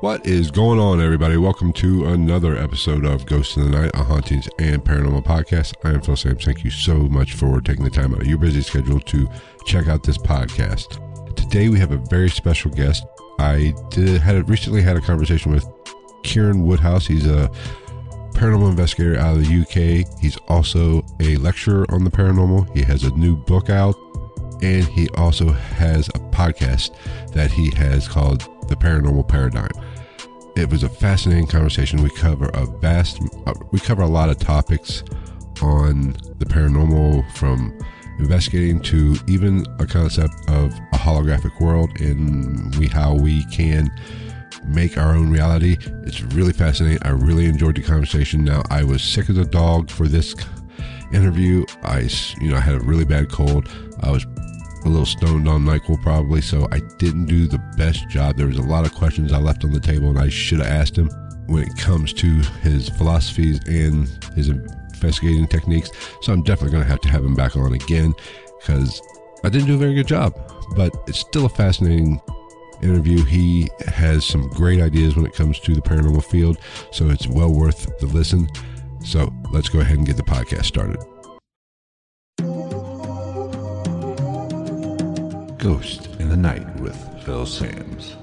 What is going on, everybody? Welcome to another episode of Ghosts in the Night, a hauntings and paranormal podcast. I am Phil Sams. Thank you so much for taking the time out of your busy schedule to check out this podcast. Today we have a very special guest. I did had recently had a conversation with Kieran Woodhouse. He's a paranormal investigator out of the UK. He's also a lecturer on the paranormal. He has a new book out, and he also has a podcast that he has called The Paranormal Paradigm. It was a fascinating conversation. We cover a vast, uh, we cover a lot of topics on the paranormal from investigating to even a concept of a holographic world and we how we can make our own reality. It's really fascinating. I really enjoyed the conversation. Now I was sick as a dog for this interview. I, you know, I had a really bad cold. I was a little stoned on NyQuil probably, so I didn't do the best job. There was a lot of questions I left on the table, and I should have asked him when it comes to his philosophies and his investigating techniques. So I'm definitely going to have to have him back on again because I didn't do a very good job. But it's still a fascinating interview. He has some great ideas when it comes to the paranormal field, so it's well worth the listen. So let's go ahead and get the podcast started. Ghost in the Night with Phil Sams.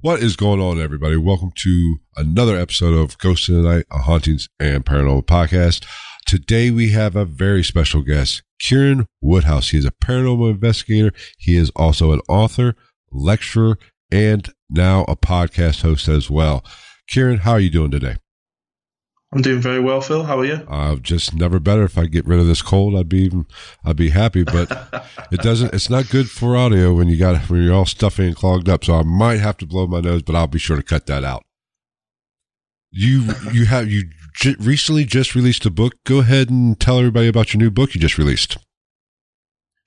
What is going on, everybody? Welcome to another episode of Ghost in the Night, a hauntings and paranormal podcast. Today we have a very special guest, Kieran Woodhouse. He is a paranormal investigator. He is also an author, lecturer, and now a podcast host as well. Kieran, how are you doing today? I'm doing very well, Phil. How are you? Uh, just never better. If I get rid of this cold, I'd be even, I'd be happy. But it doesn't. It's not good for audio when you got when you're all stuffy and clogged up. So I might have to blow my nose, but I'll be sure to cut that out. You you have you j- recently just released a book. Go ahead and tell everybody about your new book you just released.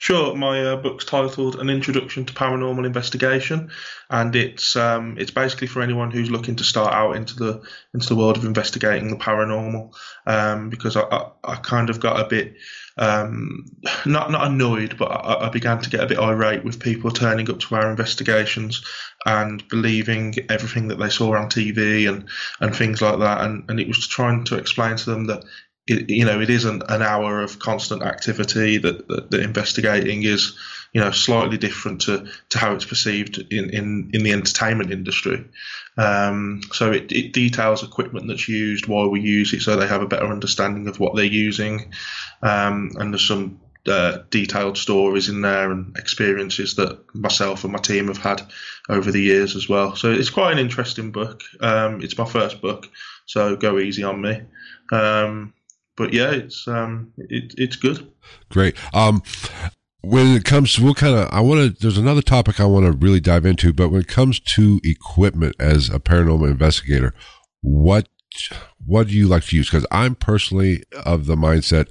Sure, my uh, book's titled "An Introduction to Paranormal Investigation," and it's um, it's basically for anyone who's looking to start out into the into the world of investigating the paranormal. Um, because I, I, I, kind of got a bit um, not not annoyed, but I, I, began to get a bit irate with people turning up to our investigations and believing everything that they saw on TV and and things like that. And and it was trying to explain to them that it, you know, it isn't an hour of constant activity. That, that, that, investigating is, you know, slightly different to, to how it's perceived in, in, in the entertainment industry. Um, so it, it details equipment that's used, why we use it, so they have a better understanding of what they're using. Um, and there's some uh, detailed stories in there and experiences that myself and my team have had over the years as well. So it's quite an interesting book. Um, it's my first book, so go easy on me. Um, but yeah, it's um, it, it's good. Great. Um, when it comes to, we'll kind of, I want to, there's another topic I want to really dive into, but when it comes to equipment as a paranormal investigator, what, what do you like to use? Because I'm personally of the mindset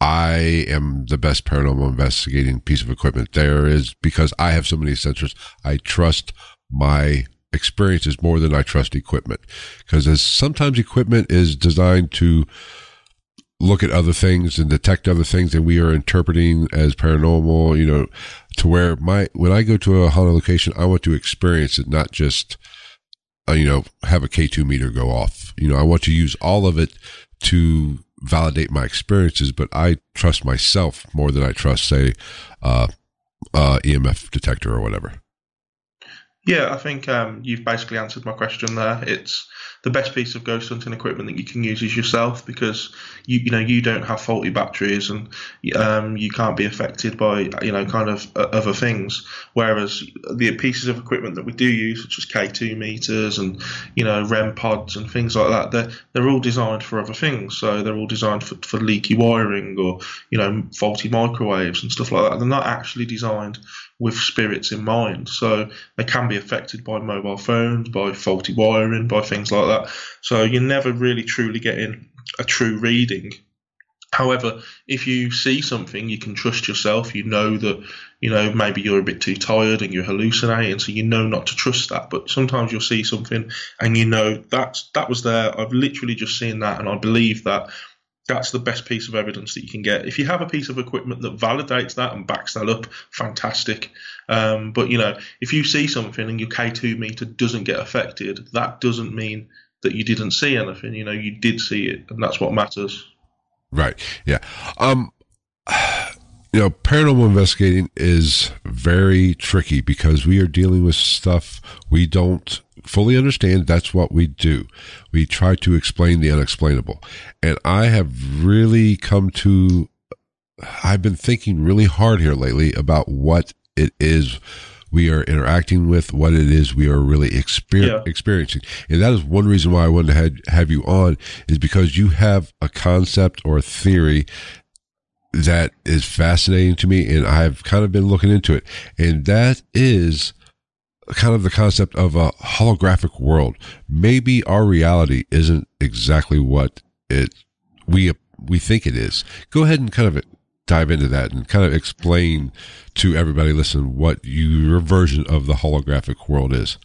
I am the best paranormal investigating piece of equipment there is because I have so many sensors. I trust my experiences more than I trust equipment because as sometimes equipment is designed to look at other things and detect other things that we are interpreting as paranormal, you know, to where my, when I go to a haunted location, I want to experience it, not just, uh, you know, have a K2 meter go off. You know, I want to use all of it to validate my experiences, but I trust myself more than I trust, say, uh, uh, EMF detector or whatever. Yeah, I think um, you've basically answered my question there. It's the best piece of ghost hunting equipment that you can use is yourself because you you know you don't have faulty batteries and um, you can't be affected by you know kind of uh, other things. Whereas the pieces of equipment that we do use, such as K2 meters and you know REM pods and things like that, they're they're all designed for other things. So they're all designed for, for leaky wiring or you know faulty microwaves and stuff like that. They're not actually designed with spirits in mind. So they can be affected by mobile phones, by faulty wiring, by things like that. So you're never really truly getting a true reading. However, if you see something, you can trust yourself. You know that, you know, maybe you're a bit too tired and you're hallucinating, so you know not to trust that. But sometimes you'll see something and you know that's that was there. I've literally just seen that and I believe that that's the best piece of evidence that you can get. If you have a piece of equipment that validates that and backs that up, fantastic. Um, but you know, if you see something and your K2 meter doesn't get affected, that doesn't mean that you didn't see anything. You know, you did see it, and that's what matters. Right. Yeah. Um. You know, paranormal investigating is very tricky because we are dealing with stuff we don't fully understand that's what we do. We try to explain the unexplainable. And I have really come to, I've been thinking really hard here lately about what it is we are interacting with, what it is we are really exper- yeah. experiencing. And that is one reason why I wanted to have, have you on is because you have a concept or a theory that is fascinating to me and I've kind of been looking into it. And that is kind of the concept of a holographic world. Maybe our reality isn't exactly what it we we think it is. Go ahead and kind of dive into that and kind of explain to everybody listen what your version of the holographic world is.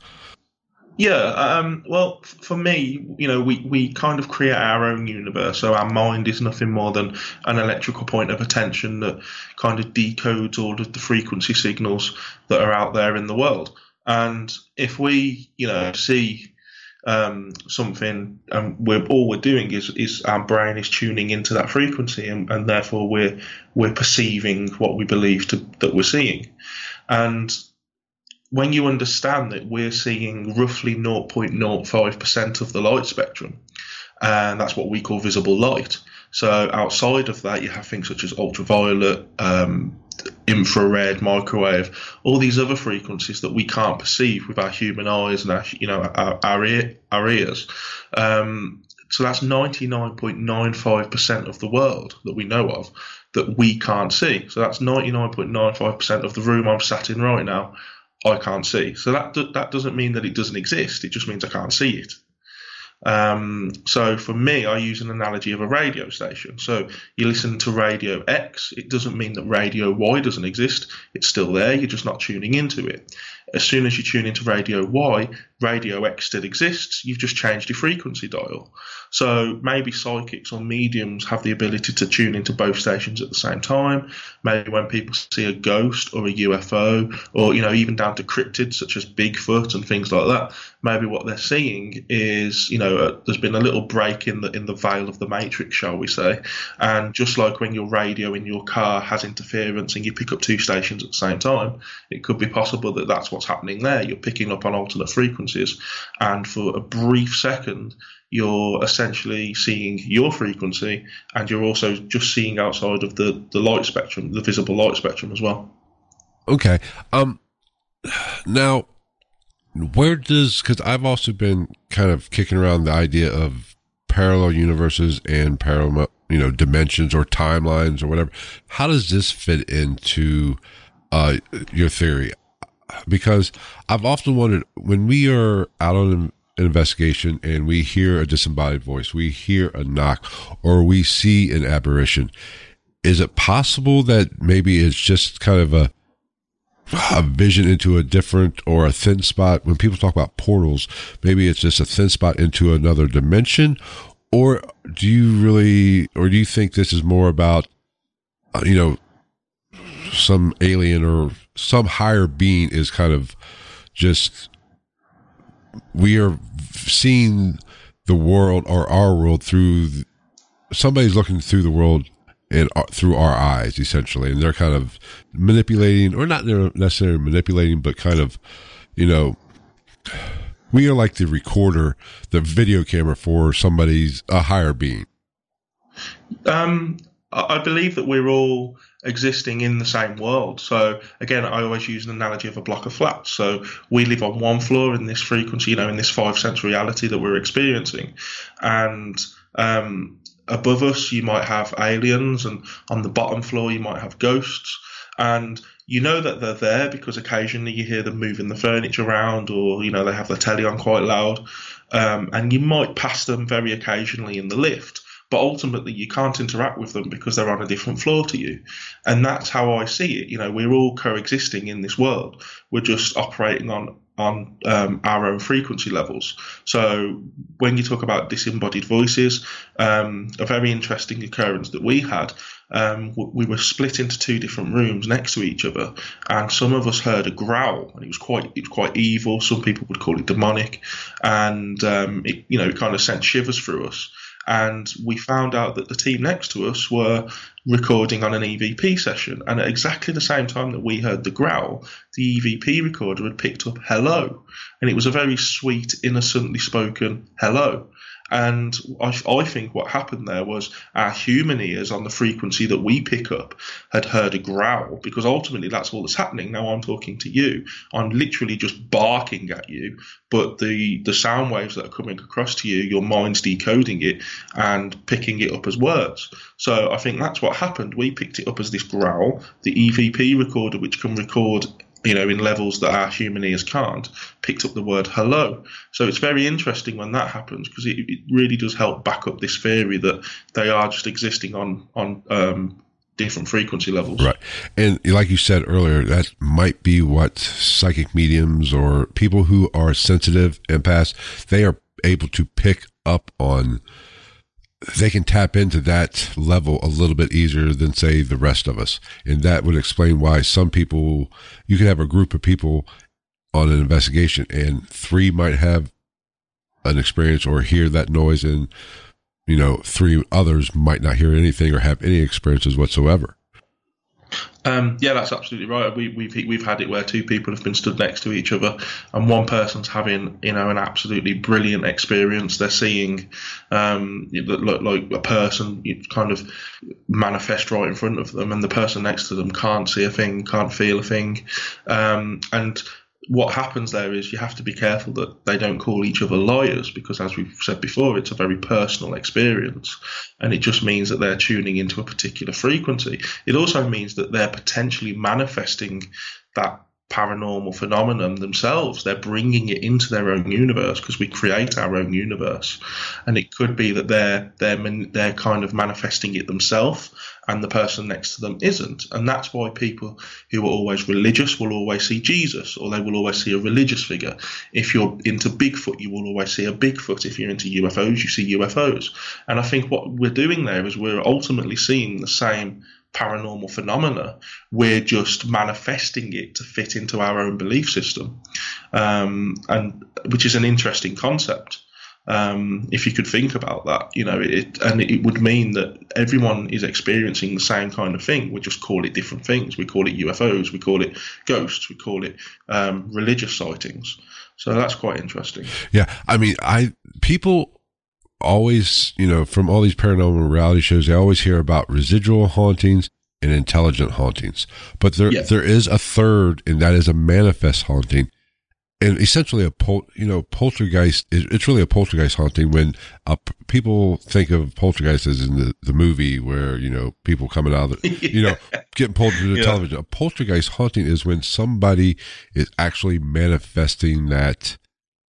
Yeah, um, well, for me, you know, we, we kind of create our own universe. So our mind is nothing more than an electrical point of attention that kind of decodes all of the frequency signals that are out there in the world. And if we, you know, see um, something, and we're all we're doing is is our brain is tuning into that frequency, and, and therefore we're we're perceiving what we believe to, that we're seeing. And when you understand that we're seeing roughly 0.05% of the light spectrum, and that's what we call visible light. So outside of that, you have things such as ultraviolet, um, infrared, microwave, all these other frequencies that we can't perceive with our human eyes and our, you know, our, our, ear, our ears. Um, so that's 99.95% of the world that we know of that we can't see. So that's 99.95% of the room I'm sat in right now. I can't see. So that that doesn't mean that it doesn't exist. It just means I can't see it. Um, so for me, I use an analogy of a radio station. So you listen to Radio X, it doesn't mean that Radio Y doesn't exist. It's still there. You're just not tuning into it. As soon as you tune into Radio Y, Radio X still exists. You've just changed your frequency dial. So maybe psychics or mediums have the ability to tune into both stations at the same time. Maybe when people see a ghost or a UFO, or you know even down to cryptids such as Bigfoot and things like that, maybe what they're seeing is you know uh, there's been a little break in the in the veil of the matrix, shall we say? And just like when your radio in your car has interference and you pick up two stations at the same time, it could be possible that that's what's happening there. You're picking up on alternate frequencies, and for a brief second you're essentially seeing your frequency and you're also just seeing outside of the, the light spectrum, the visible light spectrum as well. Okay. Um, now, where does, because I've also been kind of kicking around the idea of parallel universes and parallel, you know, dimensions or timelines or whatever. How does this fit into uh, your theory? Because I've often wondered when we are out on an investigation and we hear a disembodied voice, we hear a knock, or we see an apparition, is it possible that maybe it's just kind of a a vision into a different or a thin spot? When people talk about portals maybe it's just a thin spot into another dimension? Or do you really or do you think this is more about uh, you know some alien or some higher being is kind of just we are seeing the world or our world through somebody's looking through the world and uh, through our eyes essentially. And they're kind of manipulating or not necessarily manipulating but kind of you know we are like the recorder the video camera for somebody's a higher being. Um I believe that we're all existing in the same world. So again, I always use an analogy of a block of flats. So we live on one floor in this frequency, you know, in this five sense reality that we're experiencing, and um, above us you might have aliens, and on the bottom floor you might have ghosts, and you know that they're there because occasionally you hear them moving the furniture around, or you know they have the telly on quite loud, um, and you might pass them very occasionally in the lift but ultimately you can't interact with them because they're on a different floor to you. And that's how I see it. You know, we're all coexisting in this world. We're just operating on on um, our own frequency levels. So when you talk about disembodied voices, um, a very interesting occurrence that we had, um, we were split into two different rooms next to each other, and some of us heard a growl, and it was quite it was quite evil. Some people would call it demonic, and um, it you know it kind of sent shivers through us and we found out that the team next to us were recording on an EVP session. And at exactly the same time that we heard the growl, the EVP recorder had picked up hello. And it was a very sweet, innocently spoken hello. And I, I, think what happened there was our human ears on the frequency that we pick up had heard a growl because ultimately that's all that's happening. Now I'm talking to you. I'm literally just barking at you, but the, the sound waves that are coming across to you, your mind's decoding it and picking it up as words. So I think that's what happened. We picked it up as this growl. The EVP recorder, which can record you know, in levels that our human ears can't, picked up the word hello. So it's very interesting when that happens because it, it, really does help back up this theory that they are just existing on on um, different frequency levels. Right, and like you said earlier, that might be what psychic mediums or people who are sensitive empaths they are able to pick up on they can tap into that level a little bit easier than say the rest of us. And that would explain why some people, you can have a group of people on an investigation and three might have an experience or hear that noise and, you know, three others might not hear anything or have any experiences whatsoever. Um, yeah, that's absolutely right. We, we've we've had it where two people have been stood next to each other, and one person's having you know an absolutely brilliant experience. They're seeing um, like, a person kind of manifest right in front of them, and the person next to them can't see a thing, can't feel a thing, um, and what happens there is you have to be careful that they don't call each other liars because, as we've said before, it's a very personal experience and it just means that they're tuning into a particular frequency. It also means that they're potentially manifesting that paranormal phenomenon themselves. They're bringing it into their own universe because we create our own universe, and it could be that they're they're they're kind of manifesting it themselves, and the person next to them isn't. And that's why people who are always religious will always see Jesus, or they will always see a religious figure. If you're into Bigfoot, you will always see a Bigfoot. If you're into UFOs, you see UFOs. And I think what we're doing there is we're ultimately seeing the same paranormal phenomena. We're just manifesting it to fit into our own belief system, um, and which is an interesting concept. Um, if you could think about that, you know, it and it would mean that everyone is experiencing the same kind of thing. We just call it different things. We call it UFOs. We call it ghosts. We call it um, religious sightings. So that's quite interesting. Yeah, I mean, I people always, you know, from all these paranormal reality shows, they always hear about residual hauntings and intelligent hauntings. But there yeah. there is a third, and that is a manifest haunting. And essentially, a pol- you know poltergeist. It's really a poltergeist haunting. When uh, people think of poltergeist as in the, the movie where you know people coming out, of the, yeah. you know, getting pulled to the yeah. television. A poltergeist haunting is when somebody is actually manifesting that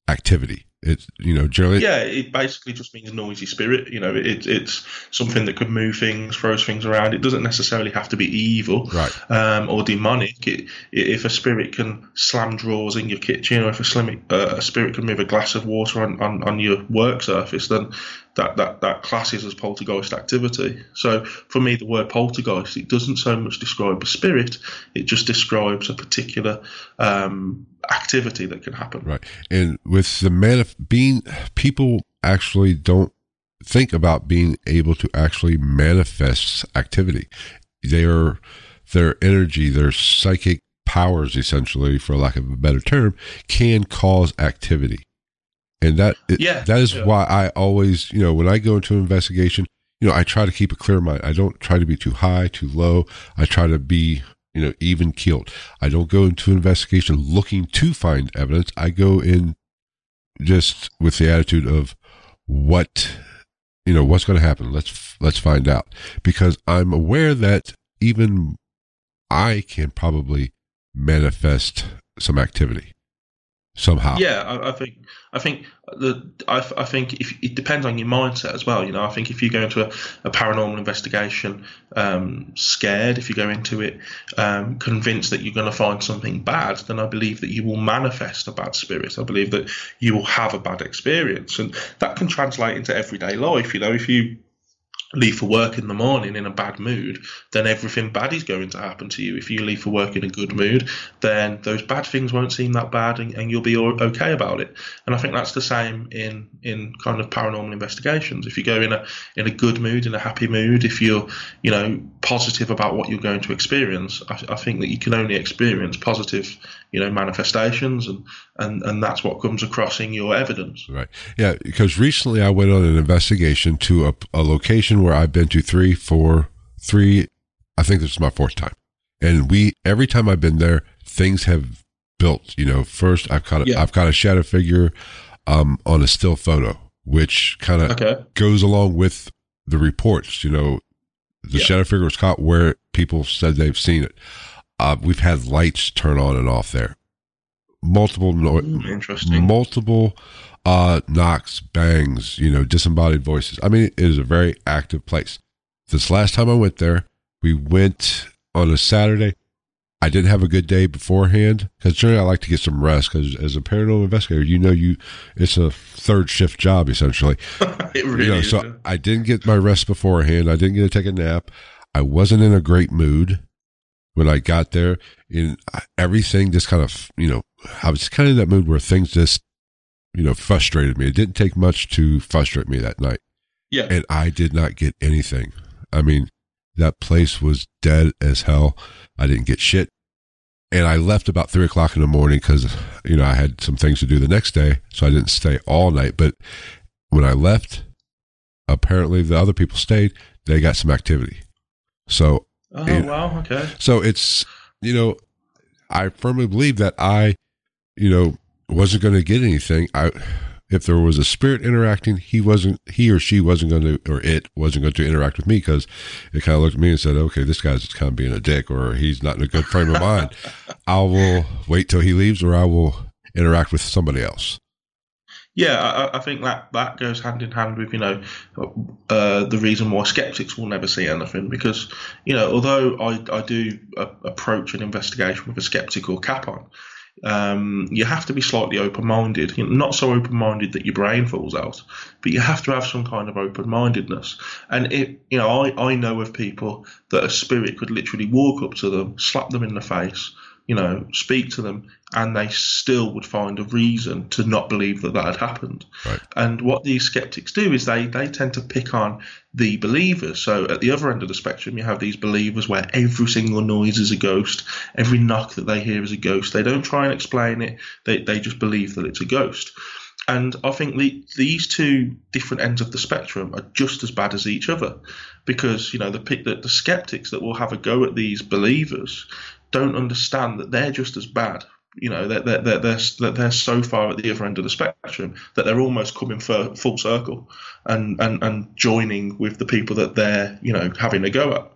activity it's you know generally yeah it basically just means noisy spirit you know it, it's something that could move things throws things around it doesn't necessarily have to be evil right. um, or demonic it, if a spirit can slam drawers in your kitchen or if a, slim, uh, a spirit can move a glass of water on, on, on your work surface then that, that, that classes as poltergeist activity. So for me, the word poltergeist, it doesn't so much describe a spirit, it just describes a particular um, activity that can happen. Right. And with the manif- being, people actually don't think about being able to actually manifest activity. They are, their energy, their psychic powers, essentially, for lack of a better term, can cause activity and that yeah, that is yeah. why I always you know when I go into an investigation you know, I try to keep a clear mind. I don't try to be too high, too low. I try to be, you know, even keeled. I don't go into investigation looking to find evidence. I go in just with the attitude of what, you know, what's going to happen. Let's, let's find out because I'm aware that even I can probably manifest some activity somehow. Yeah, I, I, think I think the I, I think if it depends on your mindset as well. You know, I think if you go into a, a paranormal investigation um, scared, if you go into it um, convinced that you're going to find something bad, then I believe that you will manifest a bad spirit. I believe that you will have a bad experience, and that can translate into everyday life. You know, if you leave for work in the morning in a bad mood, then everything bad is going to happen to you. If you leave for work in a good mood, then those bad things won't seem that bad, and, and, you'll be okay about it. And I think that's the same in in kind of paranormal investigations. If you go in a in a good mood, in a happy mood, if you're you know positive about what you're going to experience, I, I think that you can only experience positive you know manifestations, and and and that's what comes across in your evidence. Right. Yeah. Because recently I went on an investigation to a, a location where I've been to three, four, three. I think this is my fourth time. And we, every time I've been there, things have built. You know, first I've caught, a, yeah. I've got a shadow figure um, on a still photo, which kind of okay. goes along with the reports. You know, the yeah. shadow figure was caught where people said they've seen it. Uh, we've had lights turn on and off there. Multiple, no- mm, interesting. Multiple uh, knocks, bangs, you know, disembodied voices. I mean, it is a very active place. This last time I went there, we went on a Saturday. I didn't have a good day beforehand because generally I like to get some rest because as a paranormal investigator, you know, you it's a third shift job essentially. it really you know, is, so. I didn't get my rest beforehand. I didn't get to take a nap. I wasn't in a great mood when I got there. In uh, everything just kind of, you know, I was kind of in that mood where things just you know, frustrated me. It didn't take much to frustrate me that night. Yeah. And I did not get anything. I mean, that place was dead as hell. I didn't get shit. And I left about three o'clock in the morning because, you know, I had some things to do the next day. So I didn't stay all night. But when I left, apparently the other people stayed. They got some activity. So, oh, know, wow. Okay. So it's, you know, I firmly believe that I, you know, wasn't going to get anything. I, if there was a spirit interacting, he wasn't, he or she wasn't going to, or it wasn't going to interact with me because it kind of looked at me and said, okay, this guy's kind of being a dick or he's not in a good frame of mind. I will wait till he leaves or I will interact with somebody else. Yeah, I, I, think that that goes hand in hand with you know uh, the reason why skeptics will never see anything because you know although I I do uh, approach an investigation with a skeptical cap on, um, you have to be slightly open minded. You know, not so open minded that your brain falls out, but you have to have some kind of open mindedness. And it, you know, I, I know of people that a spirit could literally walk up to them, slap them in the face, you know, speak to them, and they still would find a reason to not believe that that had happened. Right. And what these skeptics do is they they tend to pick on the believers. So at the other end of the spectrum, you have these believers where every single noise is a ghost, every knock that they hear is a ghost. They don't try and explain it; they they just believe that it's a ghost. And I think the, these two different ends of the spectrum are just as bad as each other, because you know the, the the skeptics that will have a go at these believers don't understand that they're just as bad. You know, they're, they're, they're, they're, they're so far at the other end of the spectrum that they're almost coming for full circle and, and, and joining with the people that they're, you know, having a go at.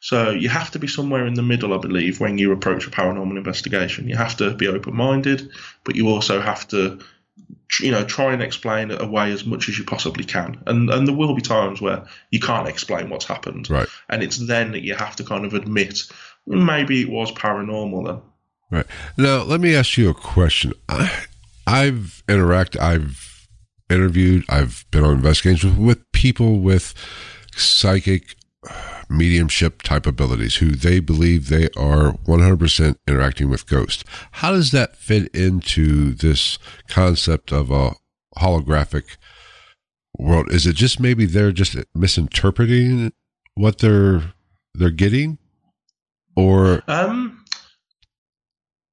So you have to be somewhere in the middle, I believe, when you approach a paranormal investigation. You have to be open-minded, but you also have to, you know, try and explain it away as much as you possibly can. And and there will be times where you can't explain what's happened, right? And it's then that you have to kind of admit maybe it was paranormal then. Right. Now, let me ask you a question. I, I've interacted, I've interviewed, I've been on investigations with people with psychic mediumship type abilities who they believe they are 100% interacting with ghosts. How does that fit into this concept of a holographic world? Is it just maybe they're just misinterpreting what they're they're getting? Or um,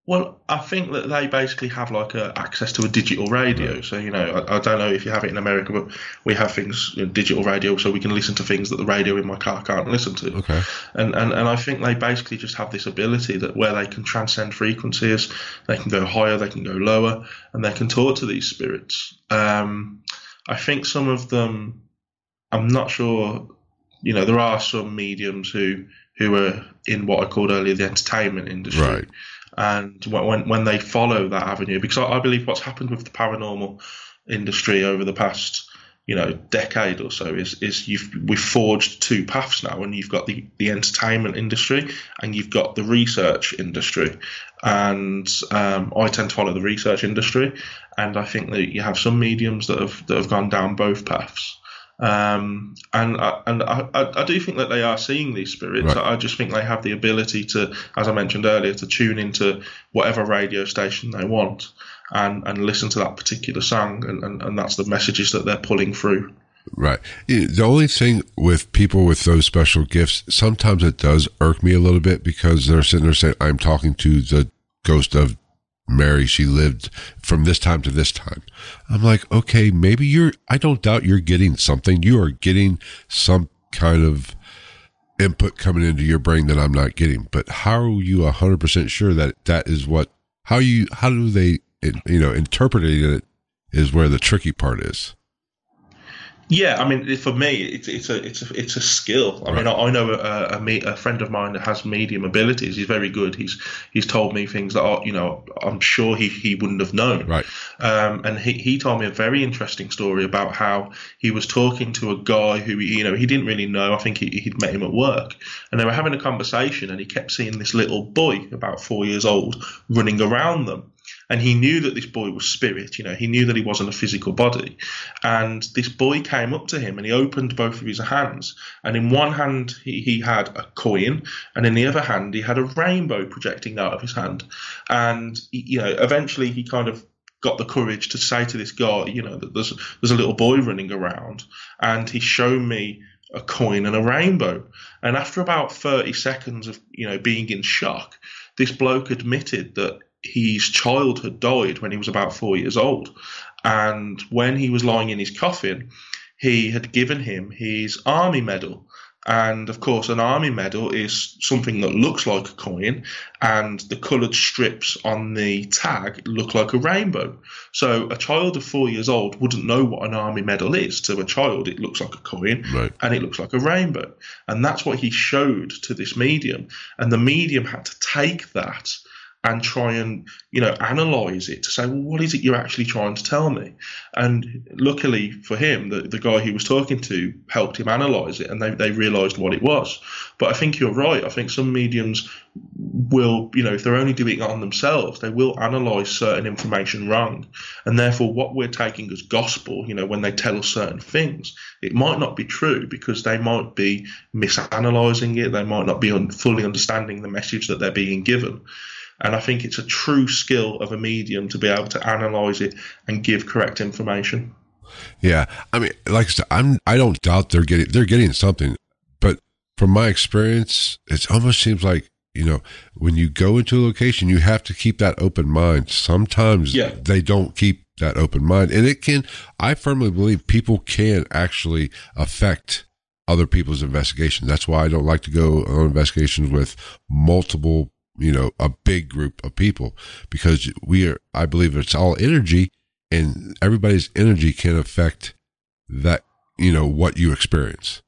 Well, I think that they basically have like a, access to a digital radio. So you know, I, I, don't know if you have it in America, but we have things you know, digital radio, so we can listen to things that the radio in my car can't listen to. Okay. And and and I think they basically just have this ability that where they can transcend frequencies, they can go higher, they can go lower, and they can talk to these spirits. Um, I think some of them, I'm not sure. You know, there are some mediums who who are in what I called earlier the entertainment industry. Right. And when when they follow that avenue, because I, I believe what's happened with the paranormal industry over the past you know decade or so is is you've we've forged two paths now and you've got the the entertainment industry and you've got the research industry. And um, I tend to follow the research industry and I think that you have some mediums that have that have gone down both paths um, and I, and I, I do think that they are seeing these spirits. Right. I just think they have the ability to, as I mentioned earlier, to tune into whatever radio station they want and, and listen to that particular song, and, and, and that's the messages that they're pulling through. Right. The only thing with people with those special gifts, sometimes it does irk me a little bit because they're sitting there saying, I'm talking to the ghost of Mary, she lived from this time to this time. I'm like, okay, maybe you're, I don't doubt you're getting something. You are getting some kind of input coming into your brain that I'm not getting. But how are you 100% sure that that is what, how you, how do they, you know, interpreting it is where the tricky part is. Yeah, I mean, for me, it's it's a it's a it's a skill. I right. mean, I, I know a, a, a, friend of mine that has medium abilities. He's very good. He's he's told me things that are, you know I'm sure he, he wouldn't have known. Right. Um, and he, he told me a very interesting story about how he was talking to a guy who you know he didn't really know. I think he, he'd met him at work, and they were having a conversation, and he kept seeing this little boy about four years old running around them and he knew that this boy was spirit. You know, he knew that he wasn't a physical body. And this boy came up to him and he opened both of his hands. And in one hand he, he had a coin, and in the other hand he had a rainbow projecting out of his hand. And you know, eventually he kind of got the courage to say to this guy, you know, that there's there's a little boy running around, and he showed me a coin and a rainbow. And after about 30 seconds of you know being in shock, this bloke admitted that his child had died when he was about four years old. And when he was lying in his coffin, he had given him his army medal. And of course, an army medal is something that looks like a coin, and the coloured strips on the tag look like a rainbow. So a child of four years old wouldn't know what an army medal is. To a child, it looks like a coin right. and it looks like a rainbow. And that's what he showed to this medium. And the medium had to take that and try and you know analyze it to say well what is it you're actually trying to tell me? And luckily for him the, the guy he was talking to helped him analyze it and they, they realized what it was. But i think you're right. I think some mediums will you know if they're only doing it on themselves they will analyze certain information wrong. And therefore what we're taking as gospel you know when they tell us certain things it might not be true because they might be misanalyzing it. They might not be un- fully understanding the message that they're being given and I think it's a true skill of a medium to be able to analyze it and give correct information. Yeah, I mean, like I said, I'm I don't doubt they're getting they're getting something, but from my experience, it almost seems like you know when you go into a location, you have to keep that open mind. Sometimes yeah. they don't keep that open mind, and it can. I firmly believe people can actually affect other people's investigations. That's why I don't like to go on investigations with multiple you know, a big group of people because we are, I believe it's all energy and everybody's energy can affect that, you know, what you experience.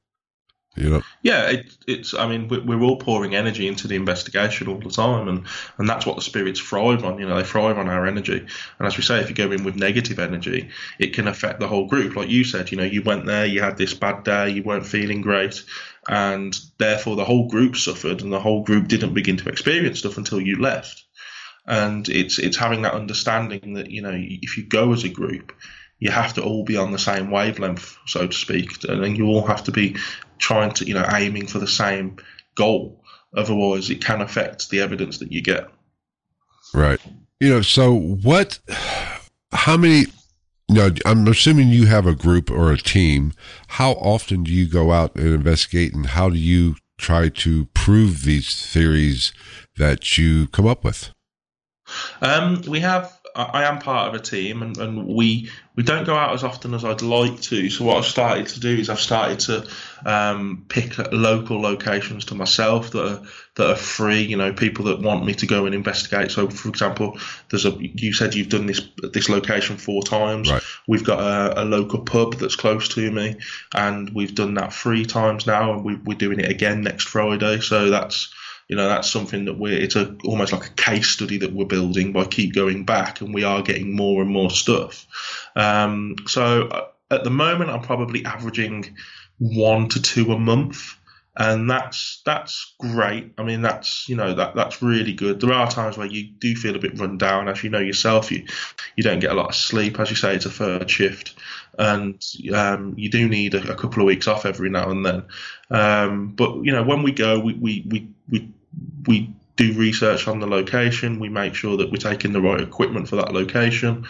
You know? Yeah, it, it's. I mean, we're all pouring energy into the investigation all the time, and and that's what the spirits thrive on. You know, they thrive on our energy. And as we say, if you go in with negative energy, it can affect the whole group. Like you said, you know, you went there, you had this bad day, you weren't feeling great, and therefore the whole group suffered, and the whole group didn't begin to experience stuff until you left. And it's it's having that understanding that you know if you go as a group, you have to all be on the same wavelength, so to speak, and you all have to be trying to you know aiming for the same goal. Otherwise, it can affect the evidence that you get. Right. You know. So what? How many? No, I'm assuming you have a group or a team. How often do you go out and investigate, and how do you try to prove these theories that you come up with? Um, we have. I am part of a team, and, and we we don't go out as often as I'd like to. So what I've started to do is I've started to um, pick local locations to myself that are that are free. You know, people that want me to go and investigate. So, for example, there's a you said you've done this this location four times. Right. We've got a, a local pub that's close to me, and we've done that three times now, and we, we're doing it again next Friday. So that's you know that's something that we're it's a almost like a case study that we're building by keep going back and we are getting more and more stuff. Um, so uh, at the moment i'm probably averaging one to two a month and that's that's great. I mean that's you know that that's really good. There are times where you do feel a bit run down as you know yourself. You you don't get a lot of sleep. As you say it's a third shift and um, you do need a, a, couple of weeks off every now and then. Um, but you know when we go we, we, we, we we do research on the location. We make sure that we're taking the right equipment for that location.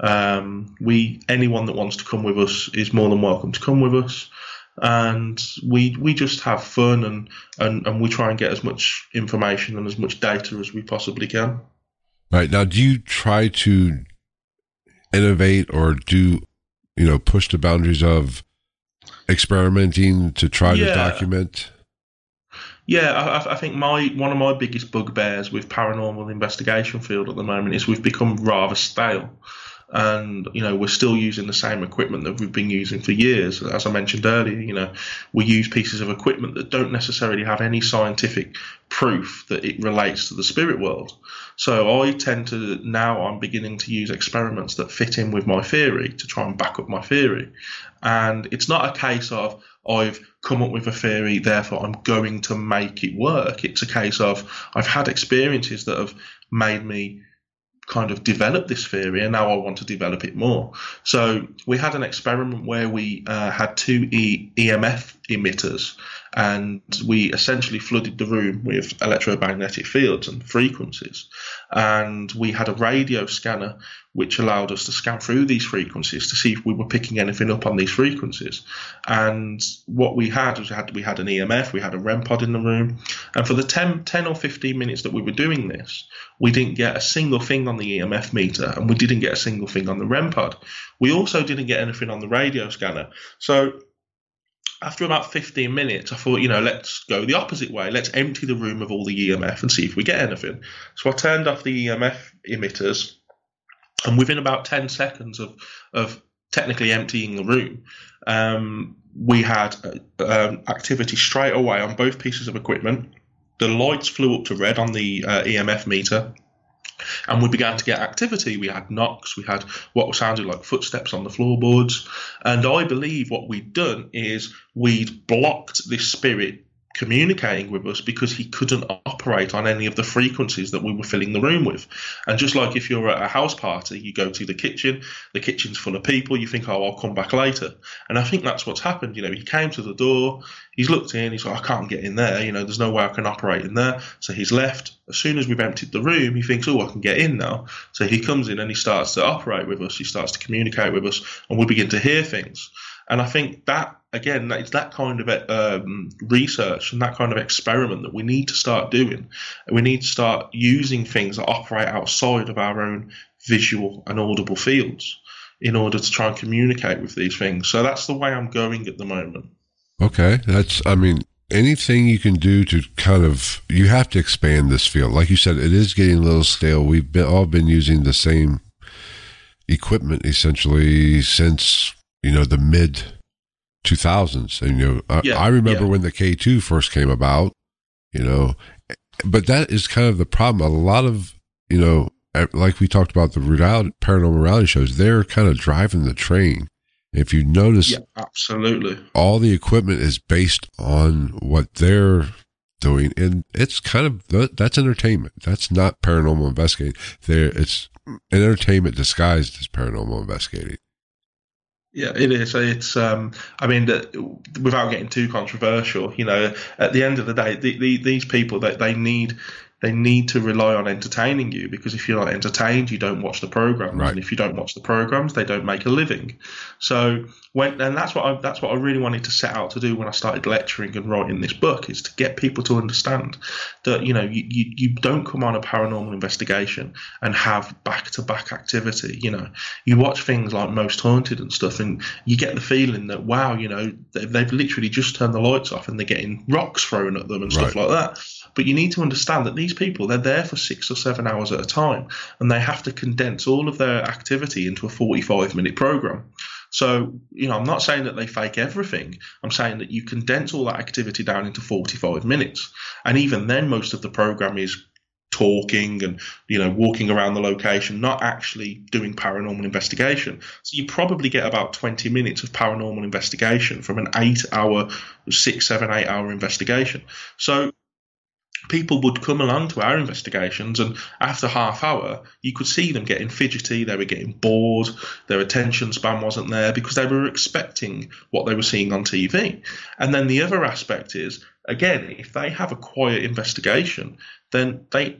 Um, we anyone that wants to come with us is more than welcome to come with us, and we we just have fun and and, and we try and get as much information and as much data as we possibly can. Right now, do you try to innovate or do you know push the boundaries of experimenting to try yeah. to document? Yeah, I, I, think my one of my biggest bugbears with paranormal investigation field at the moment is we've become rather stale, and you know we're still using the same equipment that we've been using for years. As I mentioned earlier, you know we use pieces of equipment that don't necessarily have any scientific proof that it relates to the spirit world. So I tend to now I'm beginning to use experiments that fit in with my theory to try and back up my theory, and it's not a case of I've come up with a theory, therefore I'm going to make it work. It's a case of I've had experiences that have made me kind of develop this theory and now I want to develop it more. So we had an experiment where we uh, had two e- EMF emitters and we essentially flooded the room with electromagnetic fields and frequencies. And we had a radio scanner which allowed us to scan through these frequencies to see if we were picking anything up on these frequencies. And what we had was we had, we had an EMF, we had a REM pod in the room, and for the 10, 10 or 15 minutes that we were doing this, we didn't get a single thing on the EMF meter, and we didn't get a single thing on the REM pod. We also didn't get anything on the radio scanner. So after about 15 minutes, I thought, you know, let's go the opposite way. Let's empty the room of all the EMF and see if we get anything. So I turned off the EMF emitters, and within about 10 seconds of, of technically emptying the room, um, we had uh, um, activity straight away on both pieces of equipment. The lights flew up to red on the uh, EMF meter and we began to get activity. We had knocks, we had what sounded like footsteps on the floorboards. And I believe what we'd done is we'd blocked this spirit communicating with us because he couldn't operate on any of the frequencies that we were filling the room with. And just like if you're at a house party, you go to the kitchen, the kitchen's full of people, you think, oh, I'll come back later. And I think that's what's happened. You know, he came to the door, he's looked in, he's like, I can't get in there. You know, there's no way I can operate in there. So he's left. As soon as we've emptied the room, he thinks, oh, I can get in now. So he comes in and he starts to operate with us, he starts to communicate with us, and we begin to hear things. And I think that again, it's that kind of um, research and that kind of experiment that we need to start doing. We need to start using things that operate outside of our own visual and audible fields in order to try and communicate with these things. So that's the way I'm going at the moment. Okay, that's I mean anything you can do to kind of you have to expand this field. Like you said, it is getting a little stale. We've been, all been using the same equipment essentially since you know, the mid 2000s. And, you know, I, yeah, I remember yeah. when the K2 first came about, you know, but that is kind of the problem. A lot of, you know, like we talked about the reality, paranormal reality shows, they're kind of driving the train. If you notice, yeah, absolutely, all the equipment is based on what they're doing, and it's kind of that's entertainment. That's not paranormal investigating. There, it's an entertainment disguised as paranormal investigating. Yeah, it is. It's. Um, I mean, without getting too controversial, you know, at the end of the day, the, the, these people that they, they need they need to rely on entertaining you because if you're not entertained, you don't watch the programs, Right. and if you don't watch the programs, they don't make a living. So when and that's what I, that's what I really wanted to set out to do when I started lecturing and writing this book is to get people to understand that you know you, you, you don't come on a paranormal investigation and have back to back activity. You know, you watch things like Most Haunted and stuff, and you get the feeling that wow, you know, they- they've literally just turned the lights off and they're getting rocks thrown at them and stuff Right. like that. But you need to understand that these people they're there for six or seven hours at a time, and they have to condense all of their activity into a forty-five minute program. So, you know, I'm not saying that they fake everything. I'm saying that you condense all that activity down into 45 minutes. And even then, most of the program is talking and, you know, walking around the location, not actually doing paranormal investigation. So you probably get about 20 minutes of paranormal investigation from an eight hour, six, seven, eight hour investigation. So people would come along to our investigations and after half hour you could see them getting fidgety they were getting bored their attention span wasn't there because they were expecting what they were seeing on tv and then the other aspect is again if they have a quiet investigation then they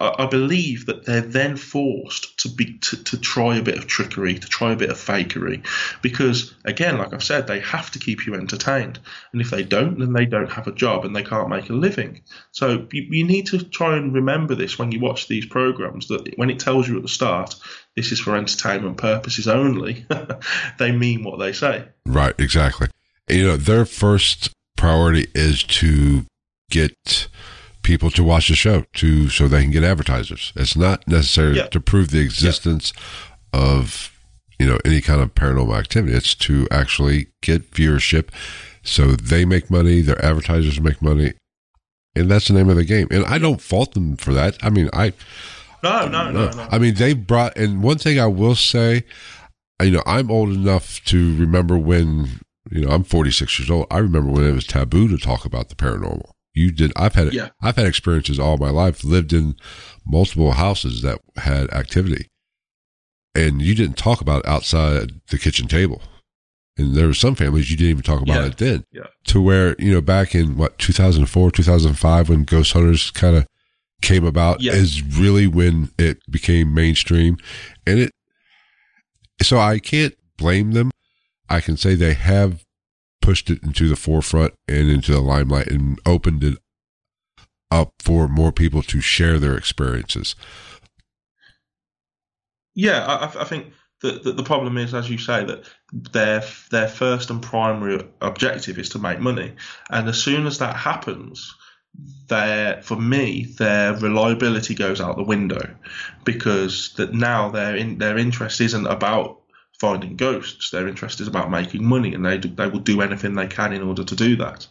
I believe that they're then forced to be to, to try a bit of trickery, to try a bit of fakery, because again, like I've said, they have to keep you entertained, and if they don't, then they don't have a job and they can't make a living. So you, you need to try and remember this when you watch these programs that when it tells you at the start this is for entertainment purposes only, they mean what they say. Right, exactly. You know, their first priority is to get people to watch the show to so they can get advertisers. It's not necessarily Yeah. to prove the existence of you know any kind of paranormal activity. It's to actually get viewership so they make money, their advertisers make money. And that's the name of the game. And I don't fault them for that. I mean, I No, no, no, no. I mean, they brought, and one thing I will say, you know, I'm old enough to remember when, you know, I'm 46 years old. I remember when it was taboo to talk about the paranormal. You did. I've had, Yeah. I've had experiences all my life. Lived in multiple houses that had activity, and you didn't talk about it outside the kitchen table. And there were some families you didn't even talk about Yeah. it then. Yeah. To where you know, back in what 2004, 2005, when ghost hunters kind of came about, Yeah. is really when it became mainstream, and it. So I can't blame them. I can say they have pushed it into the forefront and into the limelight and opened it up for more people to share their experiences. Yeah, I, I- think that, that the problem is, as you say, that their their first and primary objective is to make money, and as soon as that happens, their for me their reliability goes out the window because that now their in, their interest isn't about finding ghosts. Their interest is about making money, and they do, they will do anything they can in order to do that.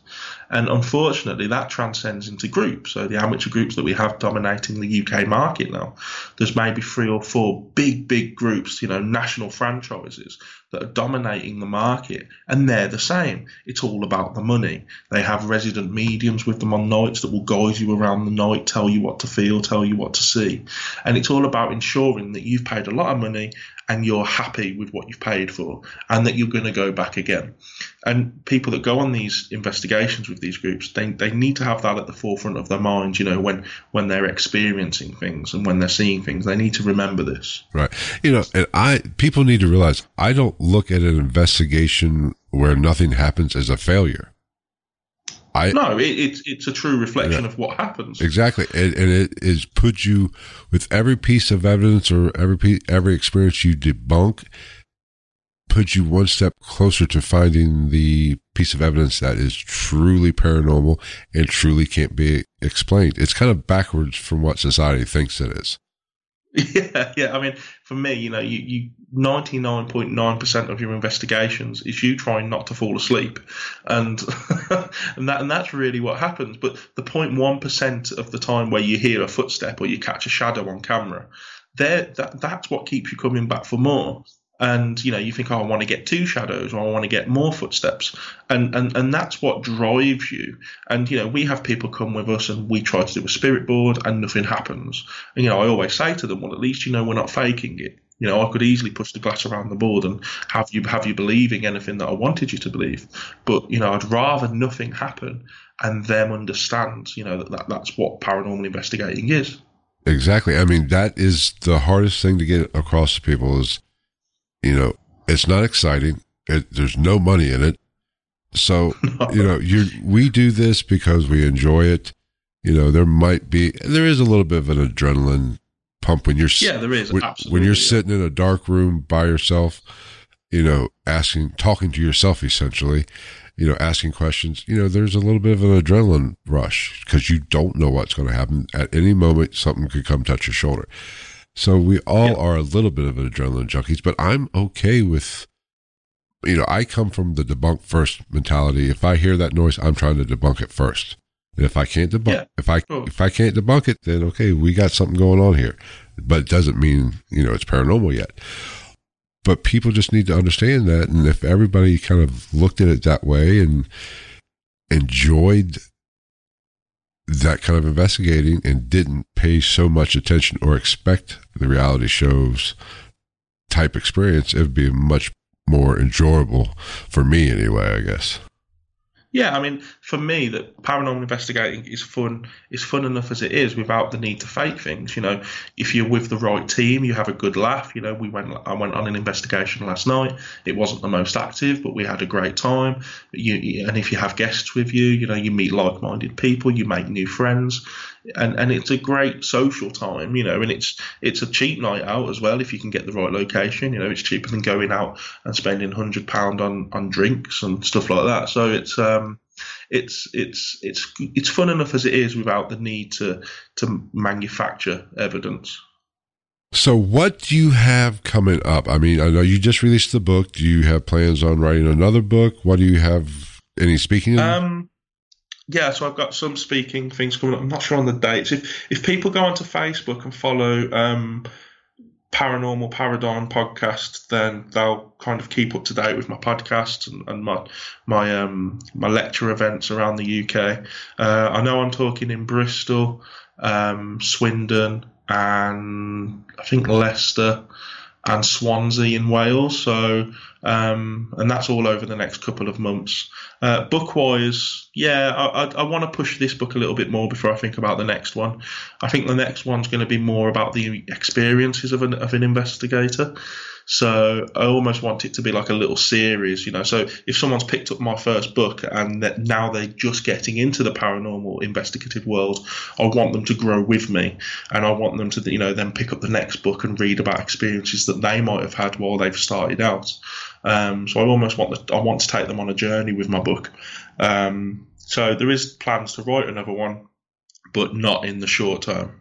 And unfortunately, that transcends into groups. So the amateur groups that we have dominating the UK market now, there's maybe three or four big, big groups, you know, national franchises that are dominating the market, and they're the same. It's all about the money. They have resident mediums with them on nights that will guide you around the night, tell you what to feel, tell you what to see, and it's all about ensuring that you've paid a lot of money and you're happy with what you've paid for, and that you're going to go back again. And people that go on these investigations with these groups, they, they need to have that at the forefront of their mind. You know, when when they're experiencing things and when they're seeing things, they need to remember this. Right. You know, and I people need to realize I don't look at an investigation where nothing happens as a failure. I No, it, it's it's a true reflection of what happens. exactly, and, and it is put you with every piece of evidence or every pe- every experience you debunk, puts you one step closer to finding the piece of evidence that is truly paranormal and truly can't be explained. It's kind of backwards from what society thinks it is. Yeah, yeah. I mean, for me, you know, you, you 99.9% of your investigations is you trying not to fall asleep. And and that and that's really what happens. But the 0.1% of the time where you hear a footstep or you catch a shadow on camera, there that that's what keeps you coming back for more. And you know, you think, oh, I want to get two shadows, or I want to get more footsteps, and and and that's what drives you. And you know, we have people come with us, and we try to do a spirit board, and nothing happens. And you know, I always say to them, well, at least you know we're not faking it. You know, I could easily push the glass around the board and have you have you believing anything that I wanted you to believe. But you know, I'd rather nothing happen and them understand, you know, that, that that's what paranormal investigating is. Exactly. I mean, that is the hardest thing to get across to people is, you know, it's not exciting. It, there's no money in it. So, you know, you we do this because we enjoy it. You know, there might be there is a little bit of an adrenaline pump when you're yeah there is when, absolutely when you're yeah. sitting in a dark room by yourself. You know, asking talking to yourself essentially. You know, asking questions. You know, there's a little bit of an adrenaline rush because you don't know what's going to happen at any moment. Something could come touch your shoulder. So we all Yeah. are a little bit of adrenaline junkies, but I'm okay with you know, I come from the debunk first mentality. If I hear that noise, I'm trying to debunk it first. And if I can't debunk, Yeah, if I sure. if I can't debunk it, then okay, we got something going on here. But it doesn't mean you know it's paranormal yet. But people just need to understand that, and if everybody kind of looked at it that way and enjoyed that kind of investigating and didn't pay so much attention or expect the reality shows type experience, it would be much more enjoyable for me anyway, I guess. Yeah, I mean, for me, that paranormal investigating is fun. Is fun enough as it is without the need to fake things. You know, if you're with the right team, you have a good laugh. You know, we went. I went on an investigation last night. It wasn't the most active, but we had a great time. You and if you have guests with you, you know, you meet like-minded people, you make new friends, and and it's a great social time. You know, and it's it's a cheap night out as well if you can get the right location. You know, it's cheaper than going out and spending hundred pound on on drinks and stuff like that. So it's um it's it's it's it's fun enough as it is without the need to to manufacture evidence. So, what do you have coming up? I mean, I know you just released the book. Do you have plans on writing another book? What do you have? Any speaking? Um, yeah, so I've got some speaking things coming up. I'm not sure on the dates. If if people go onto Facebook and follow um, Paranormal Paradigm podcast, then they'll kind of keep up to date with my podcast and, and my my um my lecture events around the UK. Uh, I know I'm talking in Bristol, um, Swindon, and I think Leicester and Swansea in Wales. So, um, and that's all over the next couple of months. Uh, book wise, yeah, I, I, I want to push this book a little bit more before I think about the next one. I think the next one's going to be more about the experiences of an, of an investigator. So I almost want it to be like a little series, you know. So if someone's picked up my first book and that now they're just getting into the paranormal investigative world, I want them to grow with me, and I want them to, you know, then pick up the next book and read about experiences that they might have had while they've started out. Um, so I almost want the, I want to take them on a journey with my book. Um, so there is plans to write another one, but not in the short term.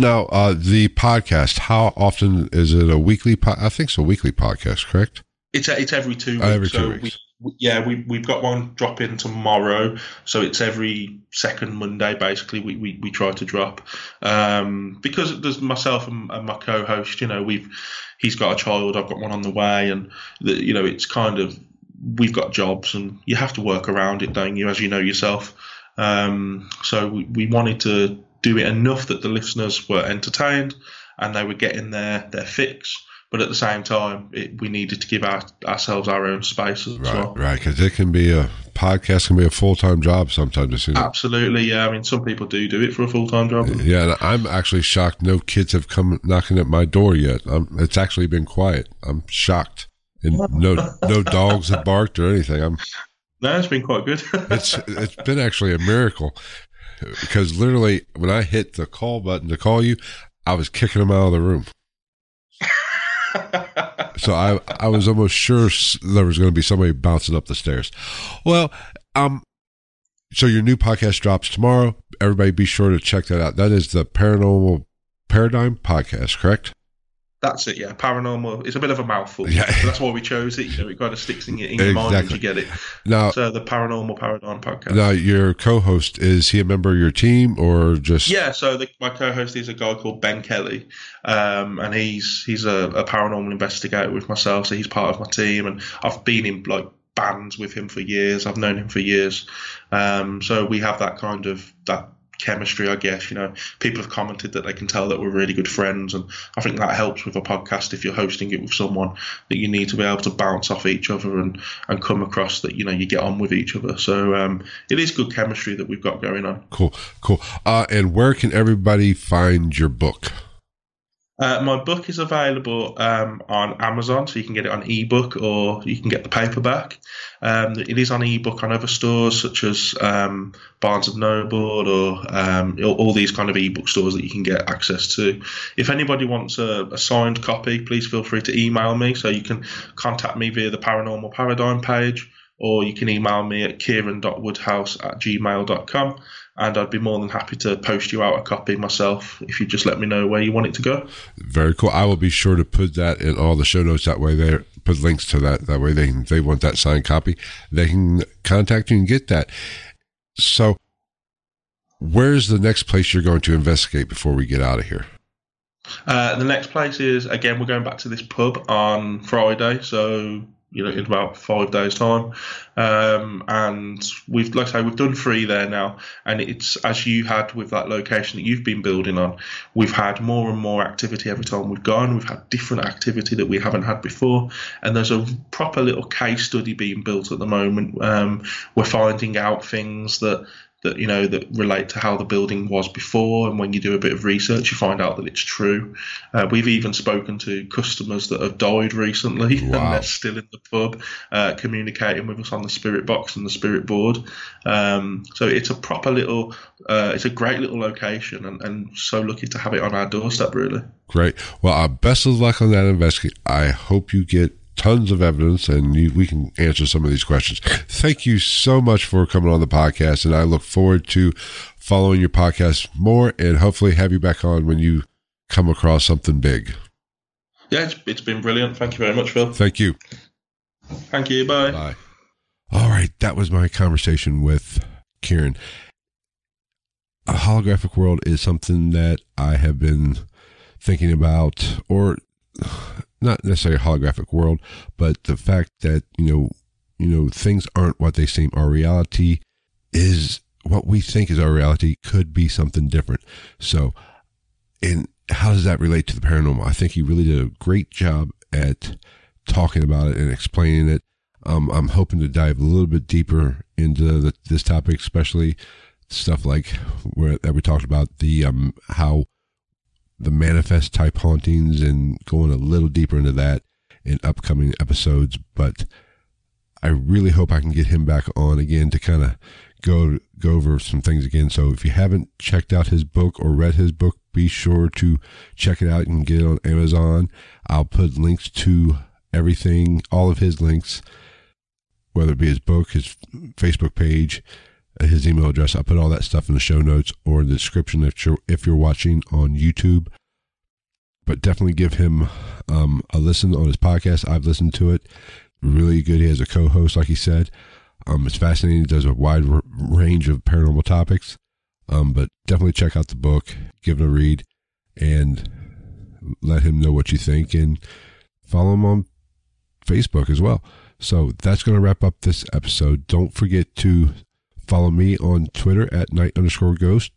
Now, uh, the podcast. How often is it a weekly? Po- I think it's a weekly podcast, correct? It's it's every two weeks. Oh, every two so weeks. We, yeah, we we've got one drop in tomorrow, so it's every second Monday. Basically, we, we, we try to drop um, because there's myself and, and my co-host. You know, we've he's got a child, I've got one on the way, and the, you know, it's kind of we've got jobs, and you have to work around it, don't you? As you know yourself. Um, so we, we wanted to do it enough that the listeners were entertained and they were getting their their fix but at the same time, it, we needed to give our, ourselves our own space as Right, well. right. Because it can be a podcast can be a full time job sometimes. Absolutely, yeah. I mean, some people do do it for a full time job. Yeah, and I'm actually shocked. No kids have come knocking at my door yet. i it's actually been quiet. I'm shocked, and no no dogs have barked or anything. I'm. No, it's been quite good. It's it's been actually a miracle because literally when I hit the call button to call you, I was kicking them out of the room. So I I was almost sure there was going to be somebody bouncing up the stairs. Well, um, so your new podcast drops tomorrow. Everybody, be sure to check that out. That is the Paranormal Paradigm podcast, correct? That's it, yeah. Paranormal. It's a bit of a mouthful. Yeah. but that's why we chose it. You know, it kind of sticks in your, in your mind once you get it. Now, So the Paranormal Paradigm podcast. now your co-host is he a member of your team or just? Yeah, so the, my co-host is a guy called Ben Kelly, um, and he's he's a, a paranormal investigator with myself. So he's part of my team, and I've been in like bands with him for years. I've known him for years, um, so we have that kind of that chemistry, I guess. You know, people have commented that they can tell that we're really good friends, and I think that helps with a podcast if you're hosting it with someone that you need to be able to bounce off each other and and come across that you know you get on with each other. So um, it is good chemistry that we've got going on. Cool, cool. Uh, and where can everybody find your book? Uh, my book is available um, on Amazon, so you can get it on ebook or you can get the paperback. Um, it is on ebook on other stores such as um, Barnes and Noble or um, all, these kind of ebook stores that you can get access to. If anybody wants a, a, signed copy, please feel free to email me. So you can contact me via the Paranormal Paradigm page, or you can email me at kieran.woodhouse at gmail.com and I'd be more than happy to post you out a copy myself if you just let me know where you want it to go. Very cool. I will be sure to put that in all the show notes. That way, they put links to that. That way, they they want that signed copy, they can contact you and get that. So, where's the next place you're going to investigate before we get out of here? Uh, the next place is again we're going back to this pub on Friday, so you know, in about five days' time. Um, and we've, like I say, we've done three there now. And it's as you had with that location that you've been building on, we've had more and more activity every time we've gone. We've had different activity that we haven't had before. And there's a proper little case study being built at the moment. Um, we're finding out things that that you know that relate to how the building was before. And when you do a bit of research you find out that it's true. Uh, we've even spoken to customers that have died recently wow. and they're still in the pub uh, communicating with us on the spirit box and the spirit board. Um, so it's a proper little uh, it's a great little location and, and so lucky to have it on our doorstep really. Great. Well uh, best of luck on that investigation. I hope you get tons of evidence and you, we can answer some of these questions. Thank you so much for coming on the podcast. And I look forward to following your podcast more and hopefully have you back on when you come across something big. Yeah, it's, it's been brilliant. Thank you very much, Phil. Thank you. Thank you. Bye. Bye. All right. That was my conversation with Kieran. A holographic world is something that I have been thinking about, or not necessarily a holographic world, but the fact that, you know, you know, things aren't what they seem. Our reality is what we think is our reality could be something different. So, and how does that relate to the paranormal? I think he really did a great job at talking about it and explaining it. Um, I'm hoping to dive a little bit deeper into the, this topic, especially stuff like where that we talked about the um, how the manifest type hauntings and going a little deeper into that in upcoming episodes. But I really hope I can get him back on again to kind of go go over some things again. So if you haven't checked out his book or read his book, be sure to check it out. You can get it on Amazon. I'll put links to everything, all of his links, whether it be his book, his Facebook page, his email address. I'll put all that stuff in the show notes or in the description if you're, if you're watching on YouTube. But definitely give him um, a listen on his podcast. I've listened to it. Really good. He has a co host, like he said. Um, it's fascinating. He does a wide r- range of paranormal topics. Um, but definitely check out the book, give it a read, and let him know what you think. And follow him on Facebook as well. So that's going to wrap up this episode. Don't forget to Follow me on Twitter at night underscore ghost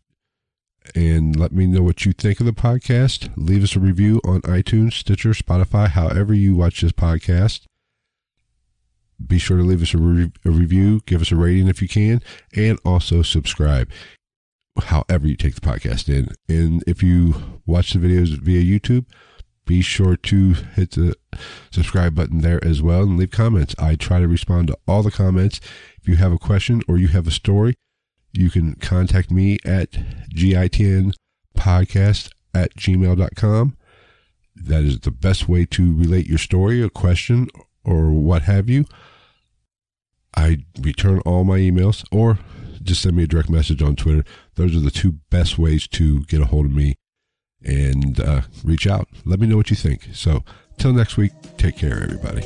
and let me know what you think of the podcast. Leave us a review on iTunes, Stitcher, Spotify, however you watch this podcast. Be sure to leave us a, re- a, review, give us a rating if you can, and also subscribe, however you take the podcast in. And if you watch the videos via YouTube, be sure to hit the subscribe button there as well and leave comments. I try to respond to all the comments. If you have a question or you have a story, you can contact me at gitnpodcast at gmail.com. That is the best way to relate your story, a question, or what have you. I return all my emails or just send me a direct message on Twitter. Those are the two best ways to get a hold of me and uh, reach out. Let me know what you think. So, till next week, take care, everybody.